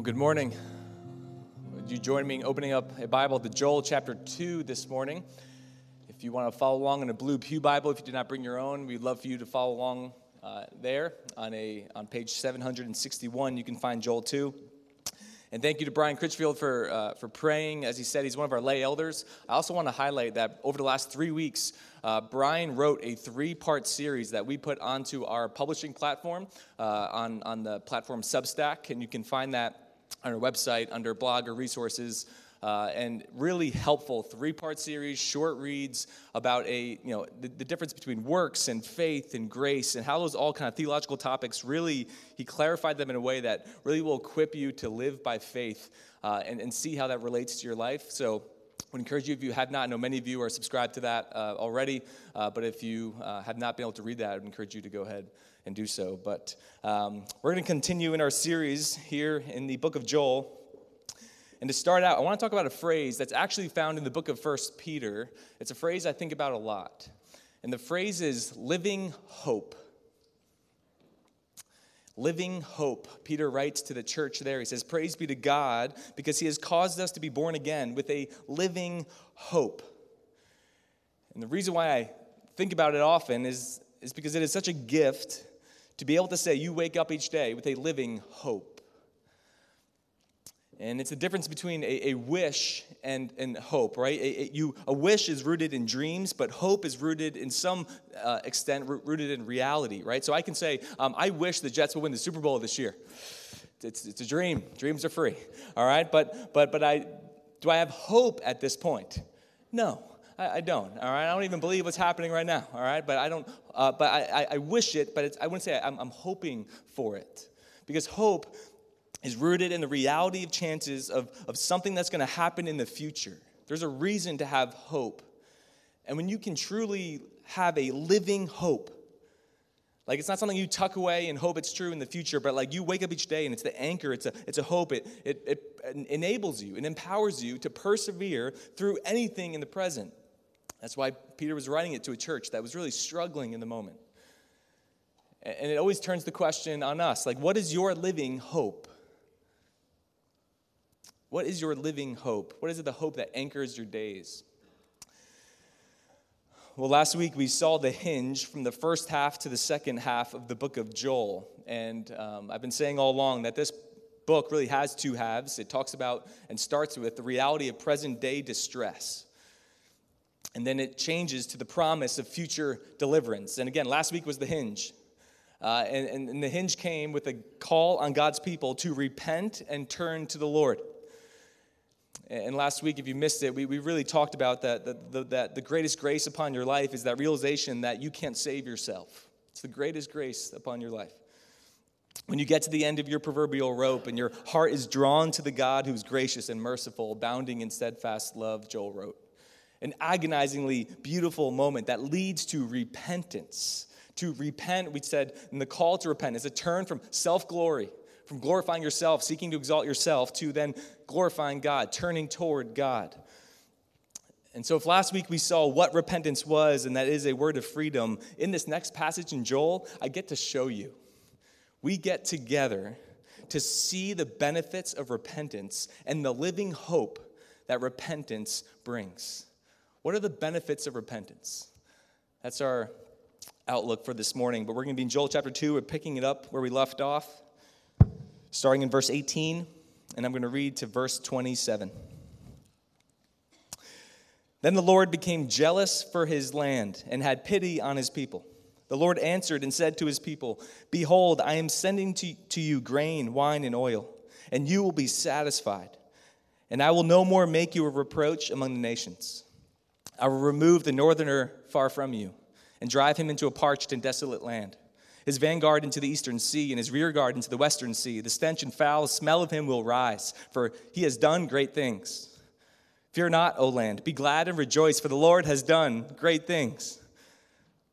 Well, good morning. Would you join me in opening up a Bible to Joel chapter 2 this morning? If you want to follow along in a blue Pew Bible, if you did not bring your own, we'd love for you to follow along uh, there on, a, on page 761. You can find Joel 2. And thank you to Brian Critchfield for, uh, for praying. As he said, he's one of our lay elders. I also want to highlight that over the last three weeks, uh, Brian wrote a three part series that we put onto our publishing platform uh, on, on the platform Substack. And you can find that on our website under blog or resources. Uh, and really helpful three-part series, short reads about a you know the, the, difference between works and faith and grace and how those all kind of theological topics really he clarified them in a way that really will equip you to live by faith uh, and, and see how that relates to your life. So. I would encourage you, if you have not, I know many of you are subscribed to that uh, already, uh, but if you uh, have not been able to read that, I would encourage you to go ahead and do so. But um, we're going to continue in our series here in the book of Joel. And to start out, I want to talk about a phrase that's actually found in the book of First Peter. It's a phrase I think about a lot. And the phrase is living hope. Living hope. Peter writes to the church there. He says, Praise be to God because he has caused us to be born again with a living hope. And the reason why I think about it often is, is because it is such a gift to be able to say you wake up each day with a living hope. And it's the difference between a, a wish and, and hope, right? A, a, you, a wish is rooted in dreams, but hope is rooted in some uh, extent, rooted in reality, right? So I can say, um, I wish the Jets will win the Super Bowl this year. It's, it's a dream. Dreams are free, all right? But, but, but I, do I have hope at this point? No. I, I, don't. All right, I don't even believe what's happening right now. All right, but I don't. Uh, but I, I, I, wish it. But I wouldn't say I'm, I'm hoping for it, because hope is rooted in the reality of chances of, of something that's going to happen in the future. There's a reason to have hope, and when you can truly have a living hope. Like it's not something you tuck away and hope it's true in the future, but like you wake up each day and it's the anchor, it's a, it's a hope. It, it, it enables you it empowers you to persevere through anything in the present. That's why Peter was writing it to a church that was really struggling in the moment. And it always turns the question on us like, what is your living hope? What is your living hope? What is it the hope that anchors your days? Well, last week we saw the hinge from the first half to the second half of the book of Joel. And um, I've been saying all along that this book really has two halves. It talks about and starts with the reality of present day distress. And then it changes to the promise of future deliverance. And again, last week was the hinge. Uh, and, and, the hinge came with a call on God's people to repent and turn to the Lord. And last week, if you missed it, we, we really talked about that, that, the, that the greatest grace upon your life is that realization that you can't save yourself. It's the greatest grace upon your life. When you get to the end of your proverbial rope and your heart is drawn to the God who's gracious and merciful, abounding in steadfast love, Joel wrote an agonizingly beautiful moment that leads to repentance. To repent, we said, and the call to repent is a turn from self glory, from glorifying yourself, seeking to exalt yourself, to then glorifying God, turning toward God. And so, if last week we saw what repentance was, and that is a word of freedom, in this next passage in Joel, I get to show you. We get together to see the benefits of repentance and the living hope that repentance brings. What are the benefits of repentance? That's our outlook for this morning. But we're going to be in Joel chapter 2. We're picking it up where we left off, starting in verse 18, and I'm going to read to verse 27. Then the Lord became jealous for his land and had pity on his people. The Lord answered and said to his people, Behold, I am sending to, to you grain, wine, and oil, and you will be satisfied. And I will no more make you a reproach among the nations. I will remove the northerner far from you and drive him into a parched and desolate land. His vanguard into the eastern sea and his rearguard into the western sea. The stench and foul smell of him will rise, for he has done great things. Fear not, O land. Be glad and rejoice, for the Lord has done great things.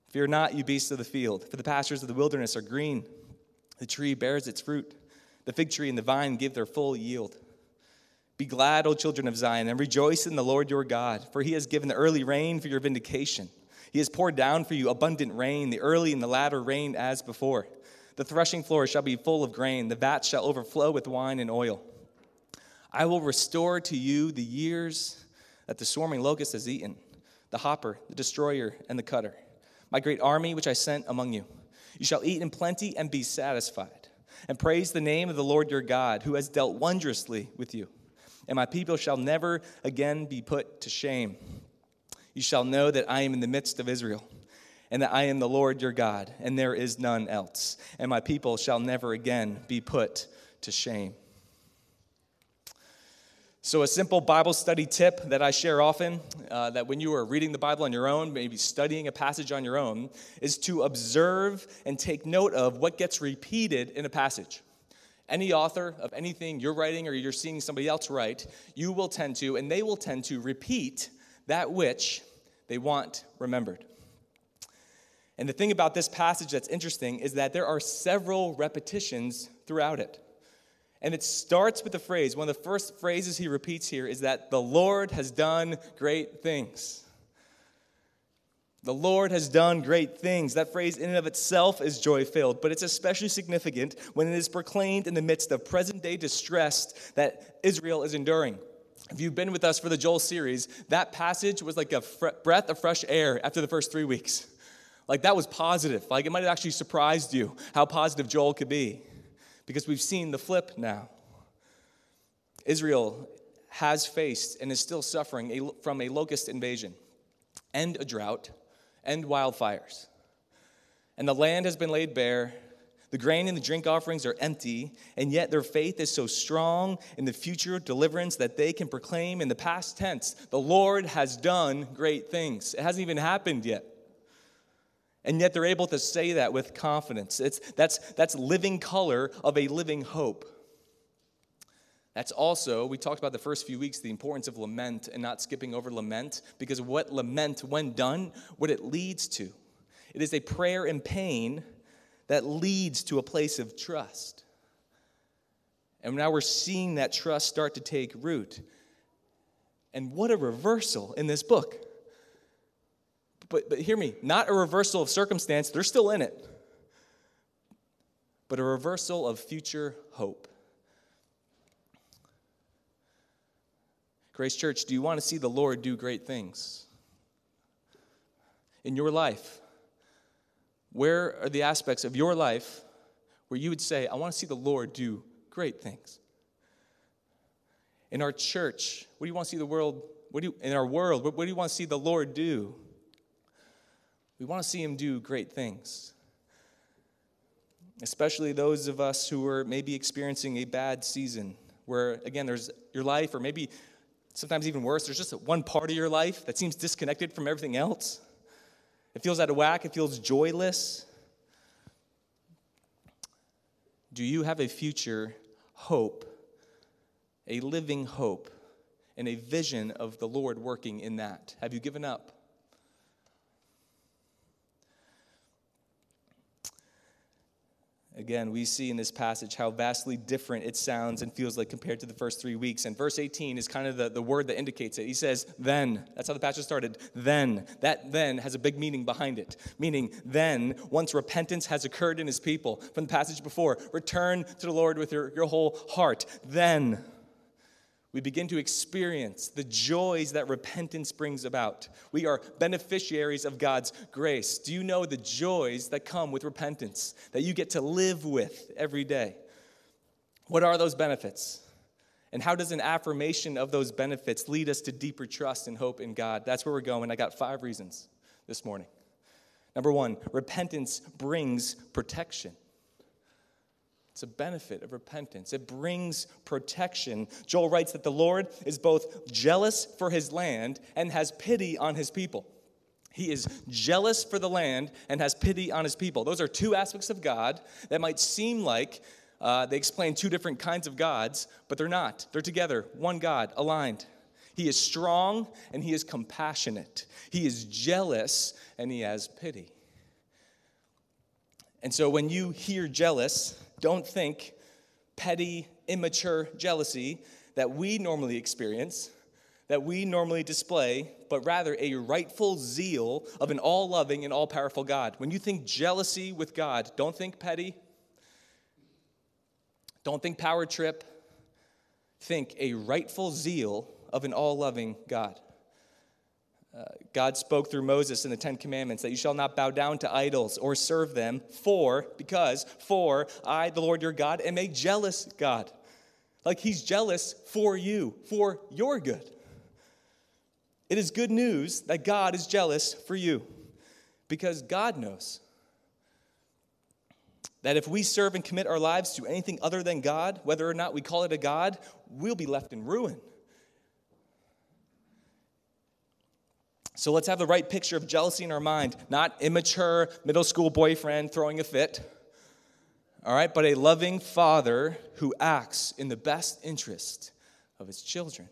Fear not, you beasts of the field, for the pastures of the wilderness are green. The tree bears its fruit. The fig tree and the vine give their full yield. Be glad, O children of Zion, and rejoice in the Lord your God, for he has given the early rain for your vindication. He has poured down for you abundant rain, the early and the latter rain as before. The threshing floor shall be full of grain, the vats shall overflow with wine and oil. I will restore to you the years that the swarming locust has eaten, the hopper, the destroyer, and the cutter, my great army which I sent among you. You shall eat in plenty and be satisfied, and praise the name of the Lord your God, who has dealt wondrously with you. And my people shall never again be put to shame. You shall know that I am in the midst of Israel, and that I am the Lord your God, and there is none else. And my people shall never again be put to shame. So, a simple Bible study tip that I share often uh, that when you are reading the Bible on your own, maybe studying a passage on your own, is to observe and take note of what gets repeated in a passage. Any author of anything you're writing or you're seeing somebody else write, you will tend to, and they will tend to repeat that which they want remembered. And the thing about this passage that's interesting is that there are several repetitions throughout it. And it starts with the phrase, one of the first phrases he repeats here is that the Lord has done great things. The Lord has done great things. That phrase, in and of itself, is joy filled, but it's especially significant when it is proclaimed in the midst of present day distress that Israel is enduring. If you've been with us for the Joel series, that passage was like a breath of fresh air after the first three weeks. Like that was positive. Like it might have actually surprised you how positive Joel could be because we've seen the flip now. Israel has faced and is still suffering a, from a locust invasion and a drought and wildfires. And the land has been laid bare. The grain and the drink offerings are empty, and yet their faith is so strong in the future deliverance that they can proclaim in the past tense, The Lord has done great things. It hasn't even happened yet. And yet they're able to say that with confidence. It's, that's, that's living color of a living hope. That's also, we talked about the first few weeks, the importance of lament and not skipping over lament, because what lament, when done, what it leads to. It is a prayer in pain that leads to a place of trust. And now we're seeing that trust start to take root. And what a reversal in this book. But, but hear me, not a reversal of circumstance, they're still in it, but a reversal of future hope. Grace Church, do you want to see the Lord do great things in your life? Where are the aspects of your life where you would say, I want to see the Lord do great things? In our church, what do you want to see the world? What do you, in our world, what, what do you want to see the Lord do? We want to see him do great things. Especially those of us who are maybe experiencing a bad season, where, again, there's your life, or maybe sometimes even worse, there's just one part of your life that seems disconnected from everything else. It feels out of whack, it feels joyless. Do you have a future hope, a living hope, and a vision of the Lord working in that? Have you given up? Again, we see in this passage how vastly different it sounds and feels like compared to the first three weeks. And verse 18 is kind of the, the word that indicates it. He says, then. That's how the passage started. Then. That then has a big meaning behind it. Meaning, then, once repentance has occurred in his people, from the passage before, return to the Lord with your, your whole heart. Then we begin to experience the joys that repentance brings about. We are beneficiaries of God's grace. Do you know the joys that come with repentance that you get to live with every day? What are those benefits? And how does an affirmation of those benefits lead us to deeper trust and hope in God? That's where we're going. I got five reasons this morning. Number one, repentance brings protection. It's a benefit of repentance. It brings protection. Joel writes that the Lord is both jealous for his land and has pity on his people. He is jealous for the land and has pity on his people. Those are two aspects of God that might seem like uh, they explain two different kinds of gods, but they're not. They're together, one God, aligned. He is strong and he is compassionate. He is jealous and he has pity. And so when you hear jealous, don't think petty, immature jealousy that we normally experience, that we normally display, but rather a rightful zeal of an all loving and all powerful God. When you think jealousy with God, don't think petty, don't think power trip, think a rightful zeal of an all loving God. God spoke through Moses in the Ten Commandments that you shall not bow down to idols or serve them, for, because, for I, the Lord your God, am a jealous God. Like he's jealous for you, for your good. It is good news that God is jealous for you because God knows that if we serve and commit our lives to anything other than God, whether or not we call it a God, we'll be left in ruin. So let's have the right picture of jealousy in our mind, not immature middle school boyfriend throwing a fit, all right, but a loving father who acts in the best interest of his children.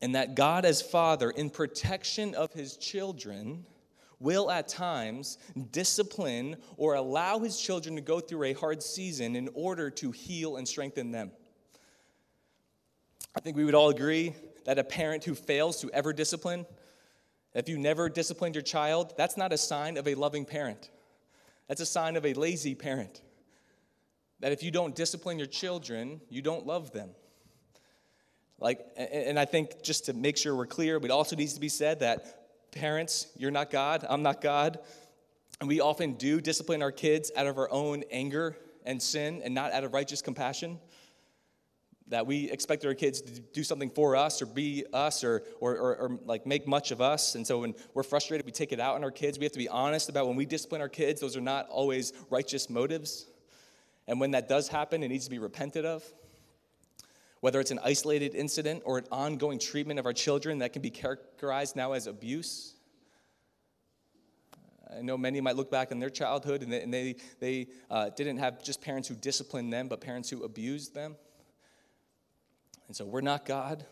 And that God, as father, in protection of his children, will at times discipline or allow his children to go through a hard season in order to heal and strengthen them. I think we would all agree that a parent who fails to ever discipline, if you never disciplined your child, that's not a sign of a loving parent. That's a sign of a lazy parent. That if you don't discipline your children, you don't love them. Like, and I think just to make sure we're clear, it also needs to be said that parents, you're not God, I'm not God. And we often do discipline our kids out of our own anger and sin and not out of righteous compassion that we expect our kids to do something for us or be us or, or, or, or, like make much of us. And so when we're frustrated we take it out on our kids. We have to be honest about when we discipline our kids those are not always righteous motives. And when that does happen it needs to be repented of. Whether it's an isolated incident or an ongoing treatment of our children that can be characterized now as abuse. I know many might look back on their childhood and they, they, they uh, didn't have just parents who disciplined them, but parents who abused them. And so we're not God,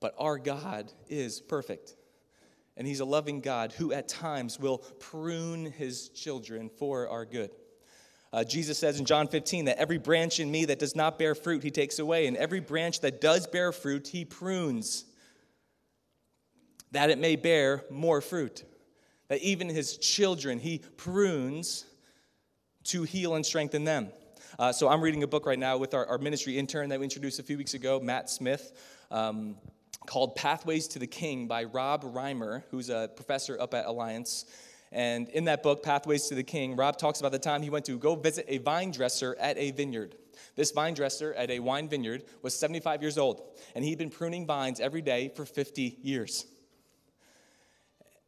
but our God is perfect. And He's a loving God who at times will prune His children for our good. Uh, Jesus says in John 15 that every branch in me that does not bear fruit, He takes away, and every branch that does bear fruit, He prunes, that it may bear more fruit. That even His children, He prunes to heal and strengthen them. Uh, so I'm reading a book right now with our, our, ministry intern that we introduced a few weeks ago, Matt Smith. Um, called Pathways to the King by Rob Reimer, who's a professor up at Alliance. And in that book, Pathways to the King, Rob talks about the time he went to go visit a vine dresser at a vineyard. This vine dresser at a wine vineyard was 75 years old, and he'd been pruning vines every day for 50 years.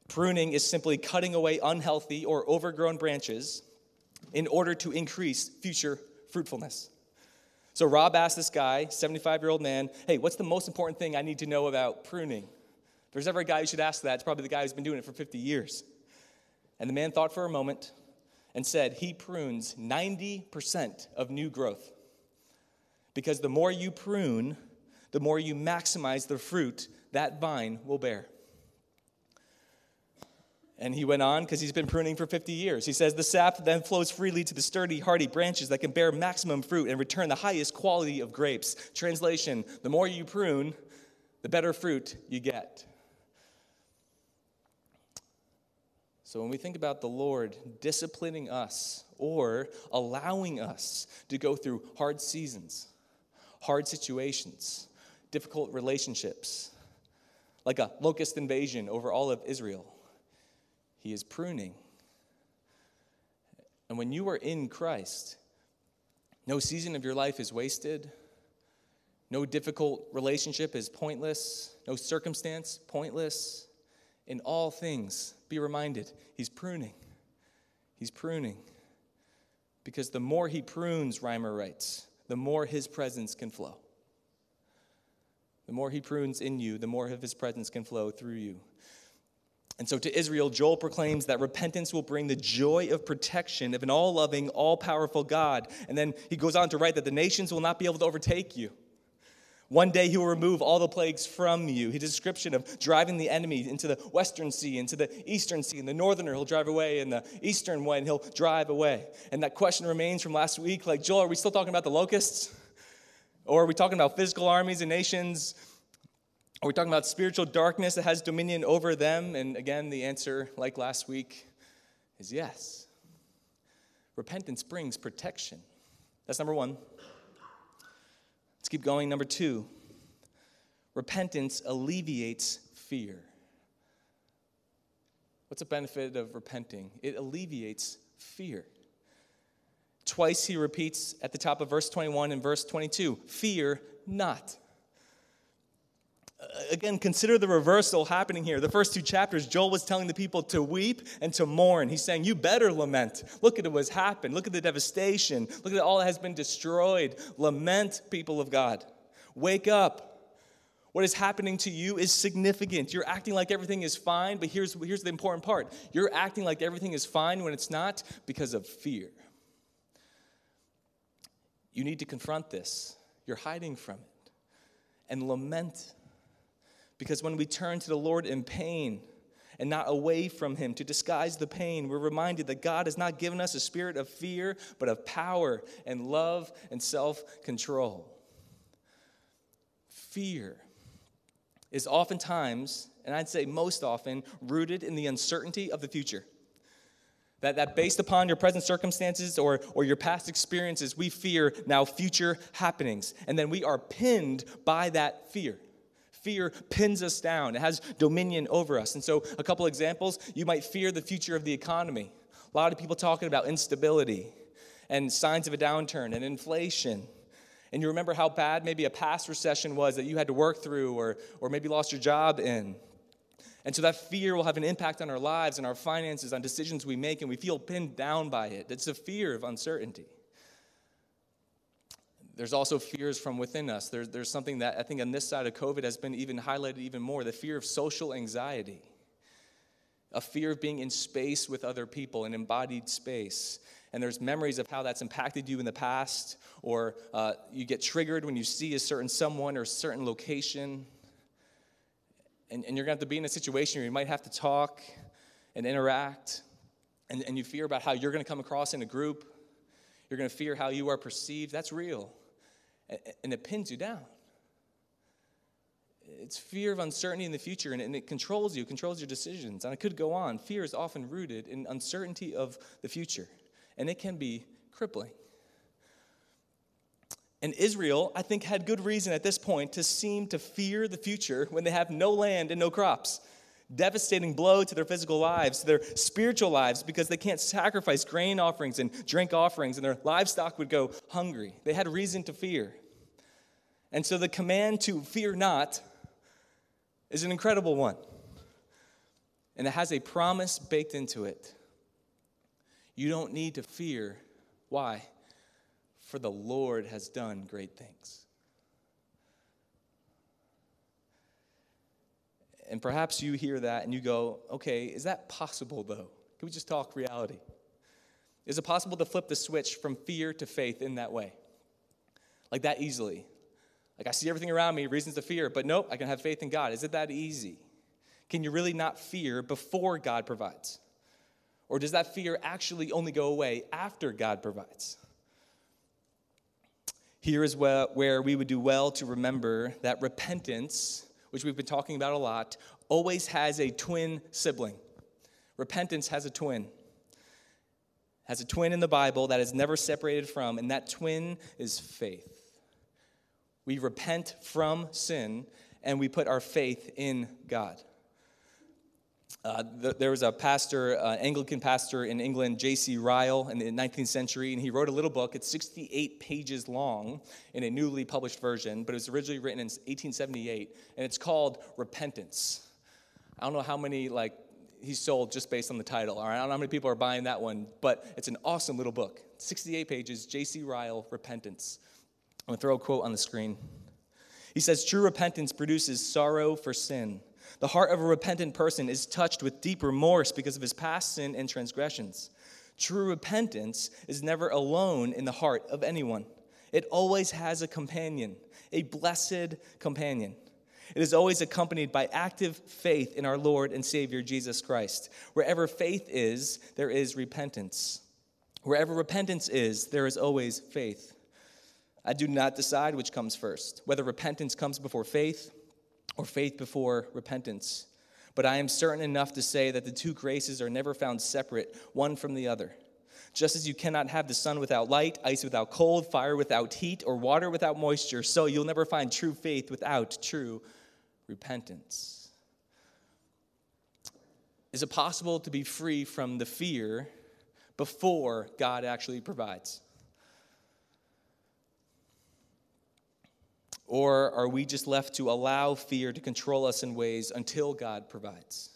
Pruning is simply cutting away unhealthy or overgrown branches in order to increase future fruitfulness. So Rob asked this guy, 75 year old man, hey, what's the most important thing I need to know about pruning? If there's ever a guy who should ask that, it's probably the guy who's been doing it for 50 years. And the man thought for a moment and said, he prunes 90% of new growth. Because the more you prune, the more you maximize the fruit that vine will bear. And he went on because he's been pruning for 50 years. He says, The sap then flows freely to the sturdy, hardy branches that can bear maximum fruit and return the highest quality of grapes. Translation The more you prune, the better fruit you get. So when we think about the Lord disciplining us or allowing us to go through hard seasons, hard situations, difficult relationships, like a locust invasion over all of Israel he is pruning. And when you are in Christ, no season of your life is wasted. No difficult relationship is pointless. No circumstance pointless. In all things, be reminded, He's pruning. He's pruning. Because the more He prunes, Reimer writes, the more His presence can flow. The more He prunes in you, the more of His presence can flow through you. And so to Israel, Joel proclaims that repentance will bring the joy of protection of an all loving, all powerful God. And then he goes on to write that the nations will not be able to overtake you. One day he will remove all the plagues from you. His description of driving the enemy into the western sea, into the eastern sea, and the northerner he'll drive away, and the eastern one he'll drive away. And that question remains from last week like, Joel, are we still talking about the locusts? Or are we talking about physical armies and nations? Are we talking about spiritual darkness that has dominion over them? And again, the answer, like last week, is yes. Repentance brings protection. That's number one. Let's keep going. Number two repentance alleviates fear. What's the benefit of repenting? It alleviates fear. Twice he repeats at the top of verse 21 and verse 22 fear not. Again, consider the reversal happening here. The first two chapters, Joel was telling the people to weep and to mourn. He's saying, You better lament. Look at what's happened. Look at the devastation. Look at all that has been destroyed. Lament, people of God. Wake up. What is happening to you is significant. You're acting like everything is fine, but here's, here's the important part you're acting like everything is fine when it's not because of fear. You need to confront this. You're hiding from it and lament. Because when we turn to the Lord in pain and not away from Him to disguise the pain, we're reminded that God has not given us a spirit of fear, but of power and love and self control. Fear is oftentimes, and I'd say most often, rooted in the uncertainty of the future. That, that based upon your present circumstances or, or your past experiences, we fear now future happenings. And then we are pinned by that fear. Fear pins us down, it has dominion over us. And so, a couple examples you might fear the future of the economy. A lot of people talking about instability and signs of a downturn and inflation. And you remember how bad maybe a past recession was that you had to work through or, or maybe lost your job in. And so that fear will have an impact on our lives and our finances, on decisions we make, and we feel pinned down by it. It's a fear of uncertainty. There's also fears from within us. There's, there's something that I think on this side of COVID has been even highlighted even more the fear of social anxiety, a fear of being in space with other people, an embodied space. And there's memories of how that's impacted you in the past, or uh, you get triggered when you see a certain someone or a certain location and, and you're going to have to be in a situation where you might have to talk and interact, and, and you fear about how you're going to come across in a group. You're going to fear how you are perceived. That's real. And, it pins you down. It's fear of uncertainty in the future, and it controls you, controls your decisions. And I could go on. Fear is often rooted in uncertainty of the future, and it can be crippling. And Israel, I think, had good reason at this point to seem to fear the future when they have no land and no crops. Devastating blow to their physical lives, to their spiritual lives, because they can't sacrifice grain offerings and drink offerings, and their livestock would go hungry. They had reason to fear. And so the command to fear not is an incredible one. And it has a promise baked into it. You don't need to fear. Why? for the Lord has done great things. And perhaps you hear that and you go, okay, is that possible though? Can we just talk reality? Is it possible to flip the switch from fear to faith in that way? Like that easily? Like I see everything around me, reasons to fear, but nope, I can have faith in God. Is it that easy? Can you really not fear before God provides? Or does that fear actually only go away after God provides? Here is where we would do well to remember that repentance, which we've been talking about a lot, always has a twin sibling. Repentance has a twin. Has a twin in the Bible that is never separated from, and that twin is faith. We repent from sin and we put our faith in God. Uh, there was a pastor, uh, Anglican pastor in England, J.C. Ryle, in the 19th century, and he wrote a little book. It's 68 pages long in a newly published version, but it was originally written in 1878, and it's called Repentance. I don't know how many like he sold just based on the title. All right, I don't know how many people are buying that one, but it's an awesome little book. 68 pages, J.C. Ryle, Repentance. I'm gonna throw a quote on the screen. He says, "True repentance produces sorrow for sin." The heart of a repentant person is touched with deep remorse because of his past sin and transgressions. True repentance is never alone in the heart of anyone, it always has a companion, a blessed companion. It is always accompanied by active faith in our Lord and Savior Jesus Christ. Wherever faith is, there is repentance. Wherever repentance is, there is always faith. I do not decide which comes first, whether repentance comes before faith or faith before repentance. But I am certain enough to say that the two graces are never found separate, one from the other. Just as you cannot have the sun without light, ice without cold, fire without heat, or water without moisture, so you'll never find true faith without true repentance. Is it possible to be free from the fear before God actually provides? Or are we just left to allow fear to control us in ways until God provides?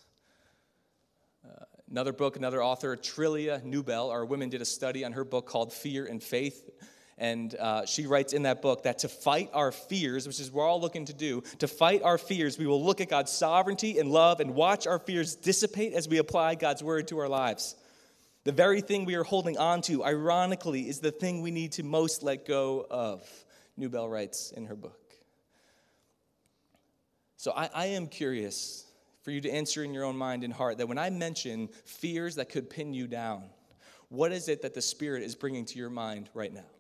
Uh, another book, another author, Trillia Newbell, our women did a study on her book called Fear and Faith. And uh, she writes in that book that to fight our fears, which is we're all looking to do, to fight our fears, we will look at God's sovereignty and love and watch our fears dissipate as we apply God's word to our lives. The very thing we are holding on to, ironically, is the thing we need to most let go of, Newbell writes in her book. So I, I am curious for you to answer in your own mind and heart that when I mention fears that could pin you down, what is it that the Spirit is bringing to your mind right now?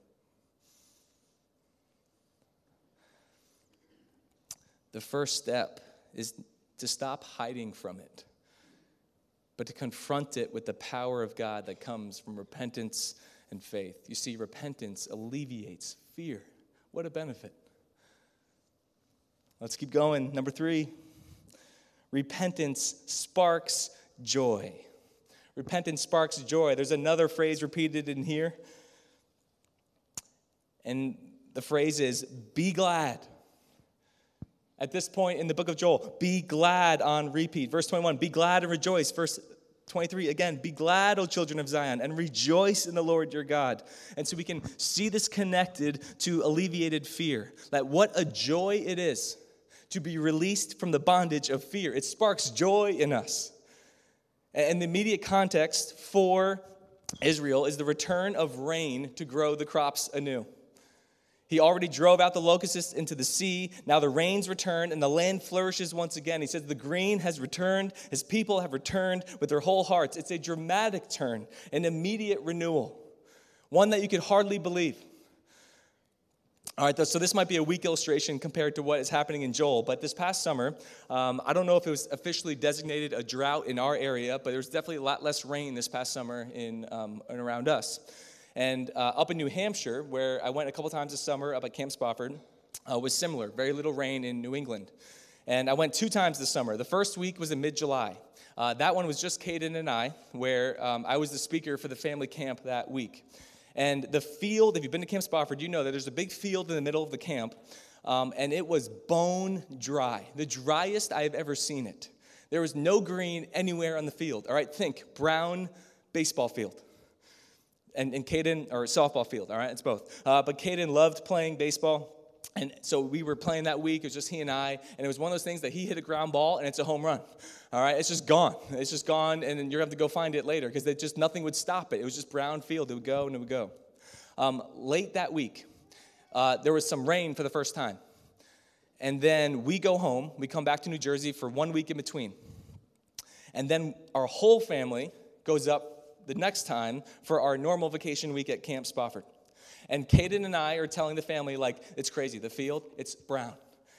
The first step is to stop hiding from it, but to confront it with the power of God that comes from repentance and faith. You see, repentance alleviates fear. What a benefit. Let's keep going. Number three repentance sparks joy. Repentance sparks joy. There's another phrase repeated in here. And the phrase is be glad. At this point in the book of Joel, be glad on repeat. Verse 21, be glad and rejoice. Verse 23, again, be glad, O children of Zion, and rejoice in the Lord your God. And so we can see this connected to alleviated fear. That what a joy it is to be released from the bondage of fear. It sparks joy in us. And the immediate context for Israel is the return of rain to grow the crops anew. He already drove out the locusts into the sea. Now the rains return and the land flourishes once again. He says, The green has returned. His people have returned with their whole hearts. It's a dramatic turn, an immediate renewal, one that you could hardly believe. All right, so this might be a weak illustration compared to what is happening in Joel, but this past summer, um, I don't know if it was officially designated a drought in our area, but there was definitely a lot less rain this past summer in um, and around us. And uh, up in New Hampshire, where I went a couple times this summer up at Camp Spofford, uh, was similar. Very little rain in New England. And I went two times this summer. The first week was in mid July. Uh, that one was just Caden and I, where um, I was the speaker for the family camp that week. And the field, if you've been to Camp Spofford, you know that there's a big field in the middle of the camp, um, and it was bone dry, the driest I have ever seen it. There was no green anywhere on the field. All right, think brown baseball field. And, and Caden, or softball field, all right, it's both. Uh, but Caden loved playing baseball. And so we were playing that week. It was just he and I. And it was one of those things that he hit a ground ball and it's a home run. All right, it's just gone. It's just gone, and then you're going to have to go find it later because just nothing would stop it. It was just brown field. It would go and it would go. Um, late that week, uh, there was some rain for the first time. And then we go home. We come back to New Jersey for one week in between. And then our whole family goes up the next time for our normal vacation week at Camp Spofford. And Caden and I are telling the family, like, it's crazy. The field, it's brown.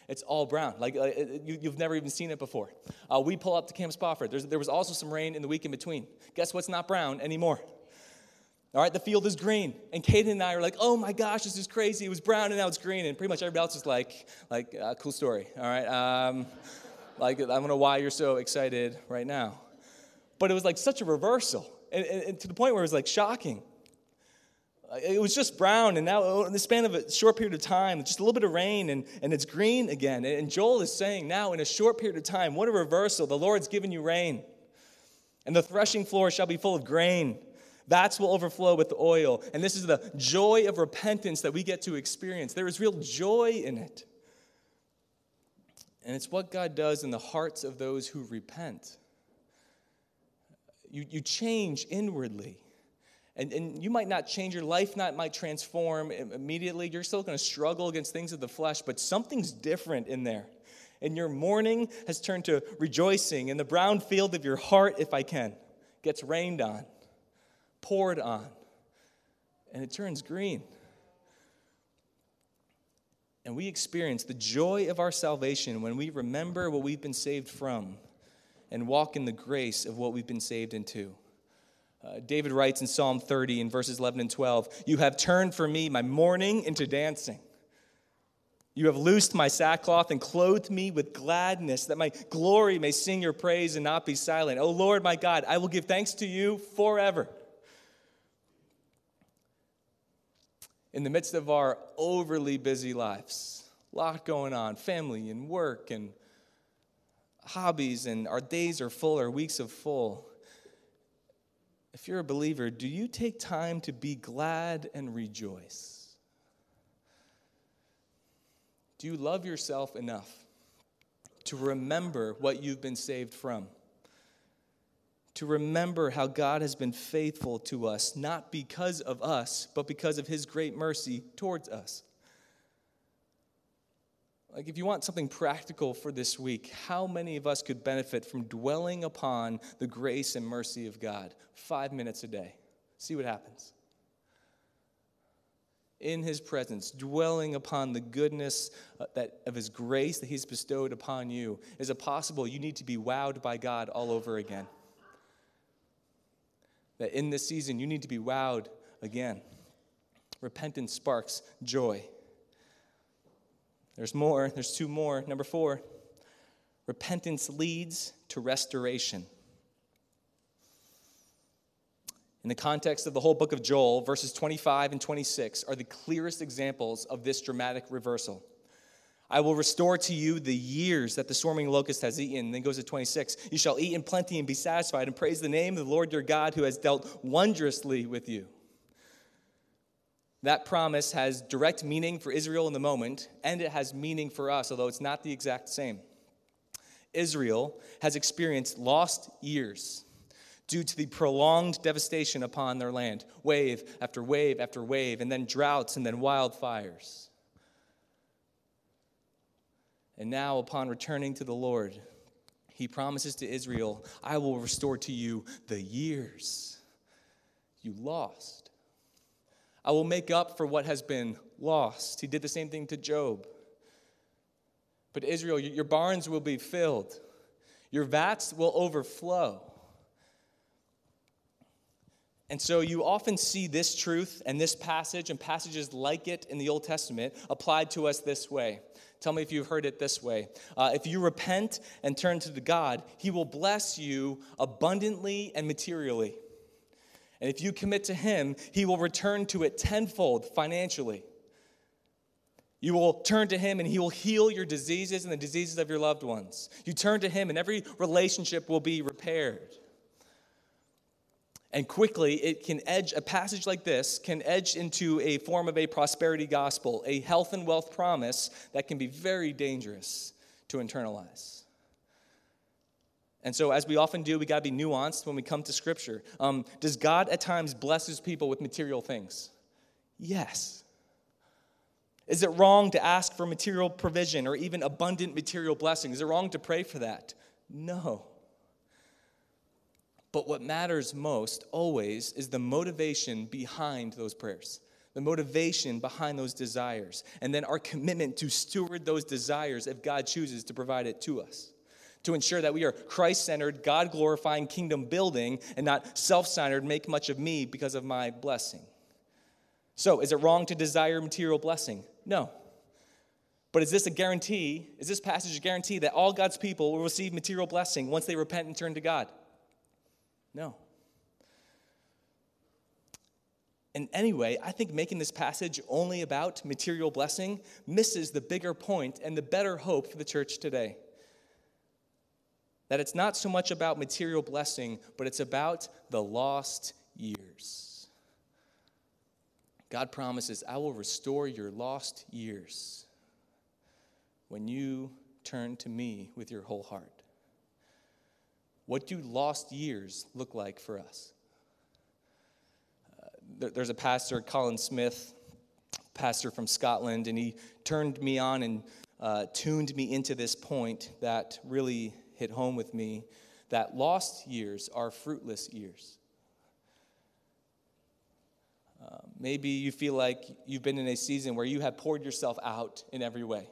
It's all brown. Like uh, you, have never even seen it before. Uh, we pull up to Camp Spofford. There's, there was also some rain in the week in between. Guess what's not brown anymore? All right, the field is green. And Caden and I are like, oh my gosh, this is crazy. It was brown and now it's green. And pretty much everybody else is like, like, uh, cool story. All right. Um, like, I don't know why you're so excited right now. But it was like such a reversal. And, and, and to the point where it was like shocking. Uh, it was just brown, and now oh, in the span of a short period of time, just a little bit of rain, and, and it's green again. And Joel is saying now, in a short period of time, what a reversal. The Lord's given you rain, and the threshing floor shall be full of grain. Vats will overflow with oil. And this is the joy of repentance that we get to experience. There is real joy in it. And it's what God does in the hearts of those who repent. You, you change inwardly. And, and you might not change, your life not might transform immediately. You're still going to struggle against things of the flesh, but something's different in there. And your mourning has turned to rejoicing, and the brown field of your heart, if I can, gets rained on, poured on, and it turns green. And we experience the joy of our salvation when we remember what we've been saved from and walk in the grace of what we've been saved into. Uh, David writes in Psalm 30 in verses 11 and 12 You have turned for me my mourning into dancing. You have loosed my sackcloth and clothed me with gladness, that my glory may sing your praise and not be silent. O Lord my God, I will give thanks to you forever. In the midst of our overly busy lives, a lot going on family and work and hobbies, and our days are full, our weeks are full. If you're a believer, do you take time to be glad and rejoice? Do you love yourself enough to remember what you've been saved from? To remember how God has been faithful to us, not because of us, but because of his great mercy towards us. Like, if you want something practical for this week, how many of us could benefit from dwelling upon the grace and mercy of God? Five minutes a day. See what happens in his presence, dwelling upon the goodness uh, that, of his grace that he's bestowed upon you, is it possible you need to be wowed by God all over again? That in this season, you need to be wowed again. Repentance sparks joy. There's more, there's two more. Number four, repentance leads to restoration. In the context of the whole book of Joel, verses 25 and 26 are the clearest examples of this dramatic reversal. I will restore to you the years that the swarming locust has eaten. Then goes to 26. You shall eat in plenty and be satisfied, and praise the name of the Lord your God who has dealt wondrously with you. That promise has direct meaning for Israel in the moment, and it has meaning for us, although it's not the exact same. Israel has experienced lost years due to the prolonged devastation upon their land wave after wave after wave, and then droughts and then wildfires. And now, upon returning to the Lord, he promises to Israel, I will restore to you the years you lost. I will make up for what has been lost. He did the same thing to Job. But Israel, your barns will be filled, your vats will overflow. And so you often see this truth and this passage and passages like it in the Old Testament applied to us this way. Tell me if you've heard it this way. Uh, if you repent and turn to the God, He will bless you abundantly and materially. And if you commit to Him, He will return to it tenfold financially. You will turn to Him and He will heal your diseases and the diseases of your loved ones. You turn to Him and every relationship will be repaired. And quickly, it can edge, a passage like this can edge into a form of a prosperity gospel, a health and wealth promise that can be very dangerous to internalize. And so, as we often do, we got to be nuanced when we come to Scripture. Um, does God at times bless his people with material things? Yes. Is it wrong to ask for material provision or even abundant material blessing? Is it wrong to pray for that? No. But what matters most always is the motivation behind those prayers, the motivation behind those desires, and then our commitment to steward those desires if God chooses to provide it to us. To ensure that we are Christ centered, God glorifying, kingdom building, and not self centered, make much of me because of my blessing. So, is it wrong to desire material blessing? No. But is this a guarantee? Is this passage a guarantee that all God's people will receive material blessing once they repent and turn to God? No. And anyway, I think making this passage only about material blessing misses the bigger point and the better hope for the church today. That it's not so much about material blessing, but it's about the lost years. God promises, I will restore your lost years when you turn to me with your whole heart. What do lost years look like for us? Uh, there's a pastor, Colin Smith, pastor from Scotland, and he turned me on and uh, tuned me into this point that really hit home with me that lost years are fruitless years. Uh, maybe you feel like you've been in a season where you have poured yourself out in every way.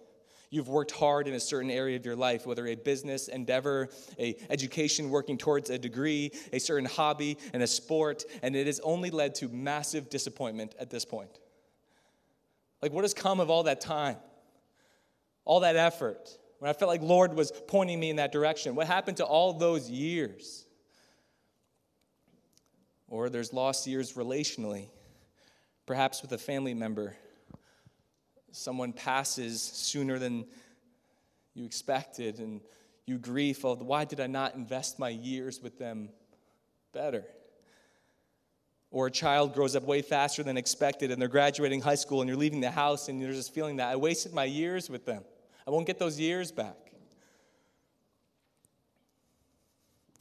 You've worked hard in a certain area of your life, whether a business endeavor, a education working towards a degree, a certain hobby, and a sport, and it has only led to massive disappointment at this point. Like, what has come of all that time? All that effort? When I felt like Lord was pointing me in that direction. What happened to all those years? Or there's lost years relationally, perhaps with a family member someone passes sooner than you expected and you grieve of why did I not invest my years with them better? Or a child grows up way faster than expected and they're graduating high school and you're leaving the house and you're just feeling that I wasted my years with them. I won't get those years back.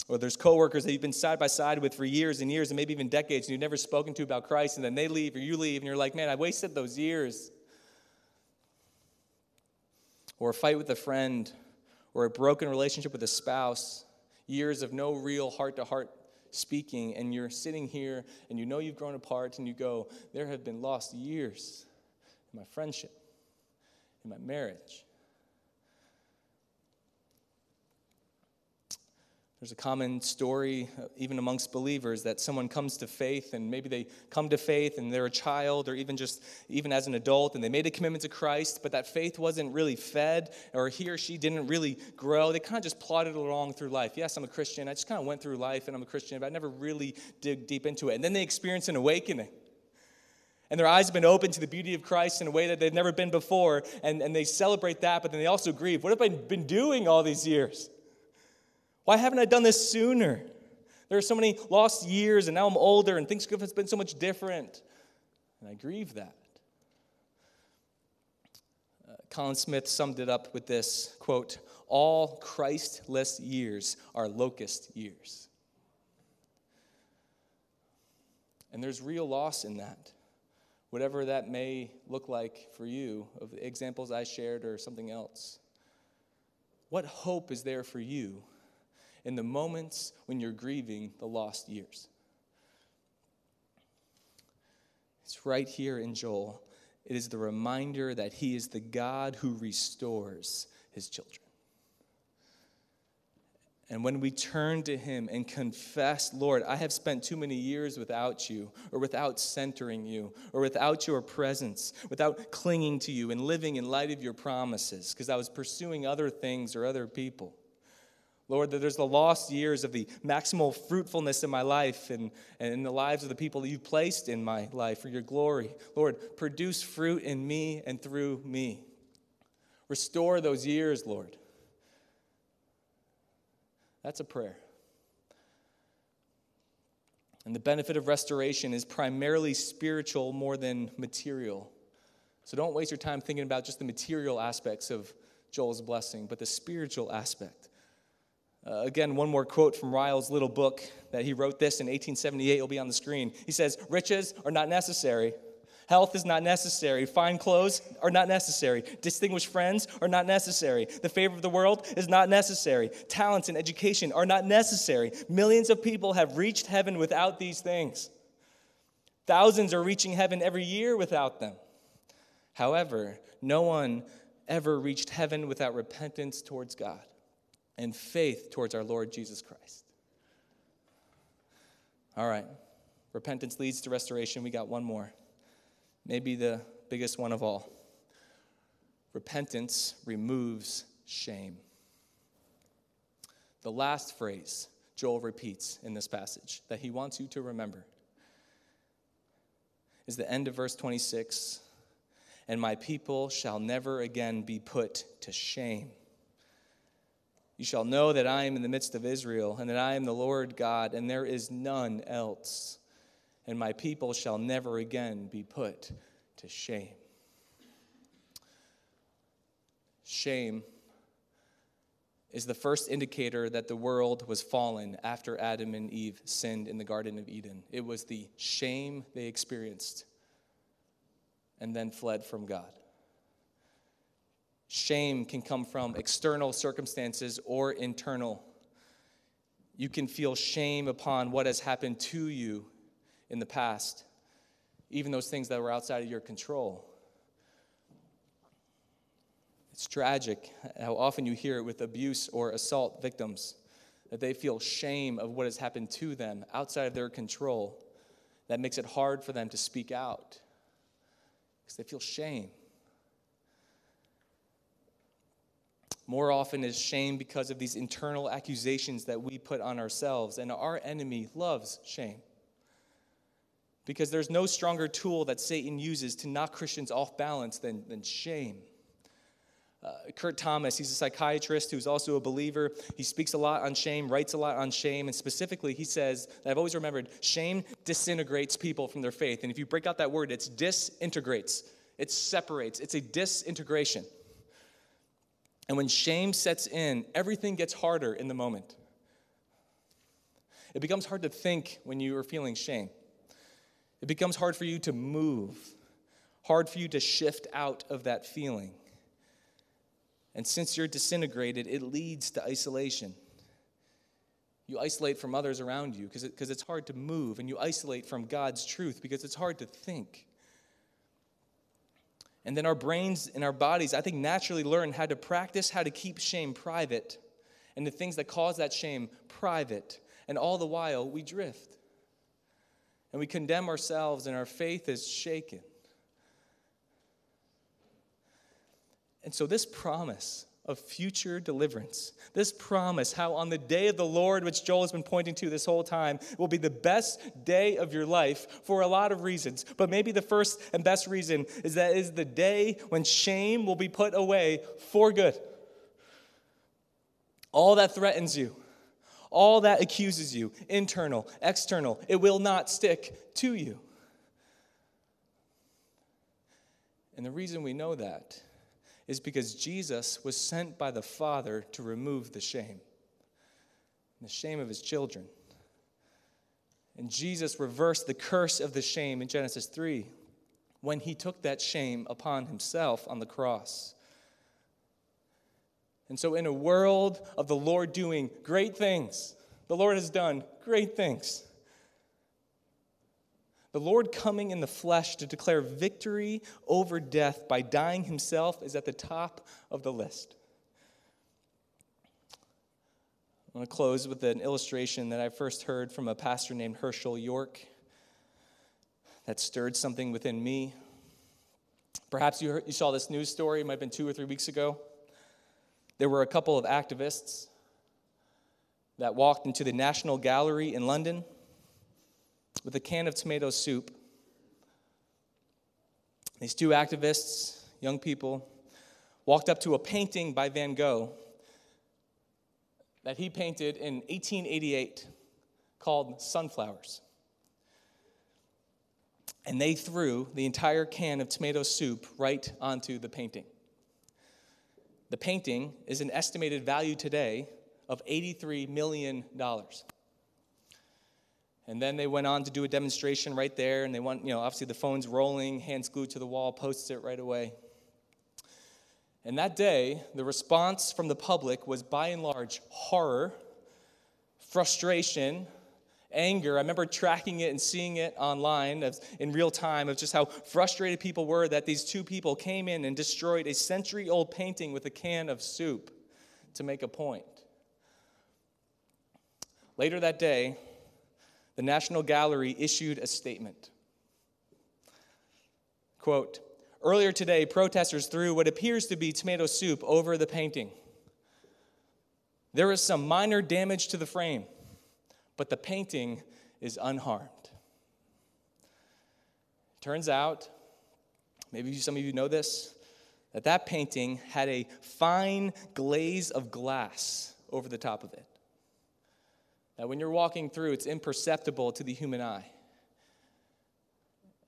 Or there's coworkers that you've been side by side with for years and years and maybe even decades and you've never spoken to about Christ and then they leave or you leave and you're like, man, I wasted those years or a fight with a friend, or a broken relationship with a spouse, years of no real heart to heart speaking, and you're sitting here and you know you've grown apart, and you go, There have been lost years in my friendship, in my marriage, There's a common story, uh, even amongst believers, that someone comes to faith and maybe they come to faith and they're a child or even just even as an adult and they made a commitment to Christ, but that faith wasn't really fed or he or she didn't really grow. They kind of just plodded along through life. Yes, I'm a Christian. I just kind of went through life and I'm a Christian, but I never really dig deep into it. And then they experience an awakening and their eyes have been opened to the beauty of Christ in a way that they've never been before, and, and they celebrate that, but then they also grieve. What have I been doing all these years? Why haven't I done this sooner? There are so many lost years, and now I'm older, and things have been so much different. And I grieve that. Uh, Colin Smith summed it up with this quote All Christless years are locust years. And there's real loss in that. Whatever that may look like for you, of the examples I shared or something else. What hope is there for you in the moments when you're grieving the lost years. It's right here in Joel. It is the reminder that he is the God who restores his children. And when we turn to Him and confess, Lord, I have spent too many years without you, or without centering you, or without your presence, without clinging to you and living in light of your promises, because I was pursuing other things or other people. Lord, that there's the lost years of the maximal fruitfulness in my life and, and in the lives of the people that you've placed in my life for your glory. Lord, produce fruit in me and through me. Restore those years, Lord. That's a prayer. And the benefit of restoration is primarily spiritual more than material. So don't waste your time thinking about just the material aspects of Joel's blessing, but the spiritual aspect. Uh, again, one more quote from Ryle's little book that he wrote this in 1878. It'll be on the screen. He says, Riches are not necessary. Health is not necessary. Fine clothes are not necessary. Distinguished friends are not necessary. The favor of the world is not necessary. Talents and education are not necessary. Millions of people have reached heaven without these things. Thousands are reaching heaven every year without them. However, no one ever reached heaven without repentance towards God and faith towards our Lord Jesus Christ. All right. Repentance leads to restoration. We got one more. Maybe the biggest one of all. Repentance removes shame. The last phrase Joel repeats in this passage that he wants you to remember is the end of verse 26 and my people shall never again be put to shame. You shall know that I am in the midst of Israel, and that I am the Lord God, and there is none else. And my people shall never again be put to shame. Shame is the first indicator that the world was fallen after Adam and Eve sinned in the Garden of Eden. It was the shame they experienced and then fled from God. Shame can come from external circumstances or internal. You can feel shame upon what has happened to you in the past, even those things that were outside of your control. It's tragic how often you hear it with abuse or assault victims that they feel shame of what has happened to them outside of their control. That makes it hard for them to speak out because they feel shame. More often is shame because of these internal accusations that we put on ourselves, and our enemy loves shame. Because there's no stronger tool that Satan uses to knock Christians off balance than, than shame. Uh, Curt Thompson, he's a psychiatrist who's also a believer. He speaks a lot on shame, writes a lot on shame, and specifically, he says I've always remembered shame disintegrates people from their faith. And if you break out that word, it's disintegrates, it separates, it's a disintegration. And when shame sets in, everything gets harder in the moment. It becomes hard to think when you are feeling shame. It becomes hard for you to move, hard for you to shift out of that feeling. And since you're disintegrated, it leads to isolation. You isolate from others around you because it, it's hard to move, and you isolate from God's truth because it's hard to think. And then our brains and our bodies, I think, naturally learn how to practice how to keep shame private and the things that cause that shame private. And all the while, we drift. And we condemn ourselves, and our faith is shaken. And so, this promise of future deliverance, this promise how on the day of the Lord, which Joel has been pointing to this whole time, will be the best day of your life for a lot of reasons. But maybe the first and best reason is that is the day when shame will be put away for good. All that threatens you, all that accuses you, internal, external, it will not stick to you. And the reason we know that is because Jesus was sent by the Father to remove the shame, the shame of his children. And Jesus reversed the curse of the shame in Genesis 3 when he took that shame upon himself on the cross. And so, in a world of the Lord doing great things, the Lord has done great things. The Lord coming in the flesh to declare victory over death by dying himself is at the top of the list. I want to close with an illustration that I first heard from a pastor named Hershael York that stirred something within me. Perhaps you, heard, you saw this news story, it might have been two or three weeks ago. There were a couple of activists that walked into the National Gallery in London with a can of tomato soup. These two activists, young people, walked up to a painting by Van Gogh that he painted in 1888 called Sunflowers. And they threw the entire can of tomato soup right onto the painting. The painting is an estimated value today of $83 million. And then they went on to do a demonstration right there, and they want, you know, obviously the phone's rolling, hands glued to the wall, posts it right away. And that day, the response from the public was by and large horror, frustration, anger. I remember tracking it and seeing it online in real time of just how frustrated people were that these two people came in and destroyed a century old painting with a can of soup to make a point. Later that day, the National Gallery issued a statement. Quote, Earlier today, protesters threw what appears to be tomato soup over the painting. There is some minor damage to the frame, but the painting is unharmed. Turns out, maybe some of you know this, that that painting had a fine glaze of glass over the top of it that when you're walking through, it's imperceptible to the human eye.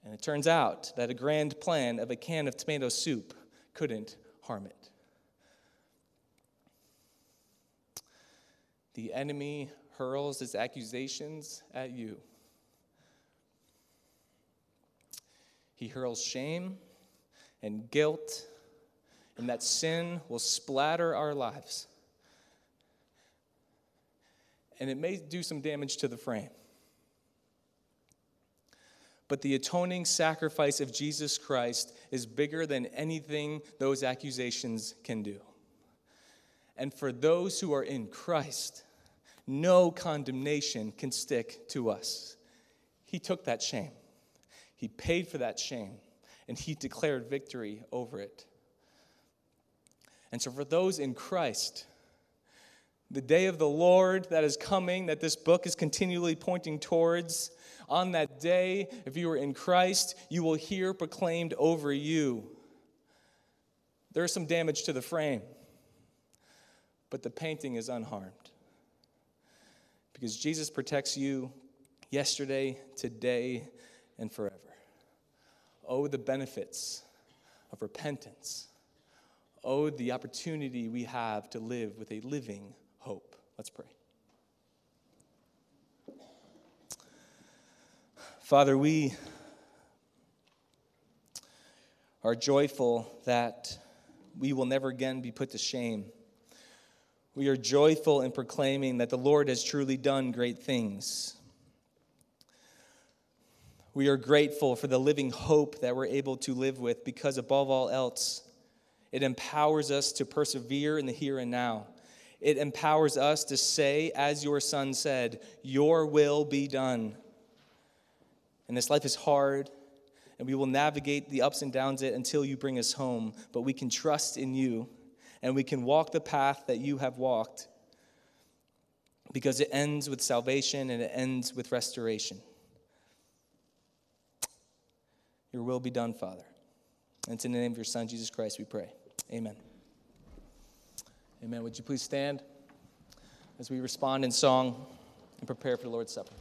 And it turns out that a grand plan of a can of tomato soup couldn't harm it. The enemy hurls his accusations at you. He hurls shame and guilt, and that sin will splatter our lives and it may do some damage to the frame. but the atoning sacrifice of Jesus Christ is bigger than anything those accusations can do. And for those who are in Christ, no condemnation can stick to us. He took that shame, He paid for that shame, and He declared victory over it. And so, for those in Christ, the day of the Lord that is coming, that this book is continually pointing towards, on that day, if you are in Christ, you will hear proclaimed over you. There is some damage to the frame, but the painting is unharmed. Because Jesus protects you yesterday, today, and forever. Oh, the benefits of repentance. Oh, the opportunity we have to live with a living hope. Let's pray. Father, we are joyful that we will never again be put to shame. We are joyful in proclaiming that the Lord has truly done great things. We are grateful for the living hope that we're able to live with because, above all else, it empowers us to persevere in the here and now. It empowers us to say, as your son said, Your will be done. And this life is hard, and we will navigate the ups and downs it until you bring us home. But we can trust in you, and we can walk the path that you have walked because it ends with salvation and it ends with restoration. Your will be done, Father. And it's in the name of your Son, Jesus Christ, we pray. Amen. Amen. Would you please stand as we respond in song and prepare for the Lord's Supper?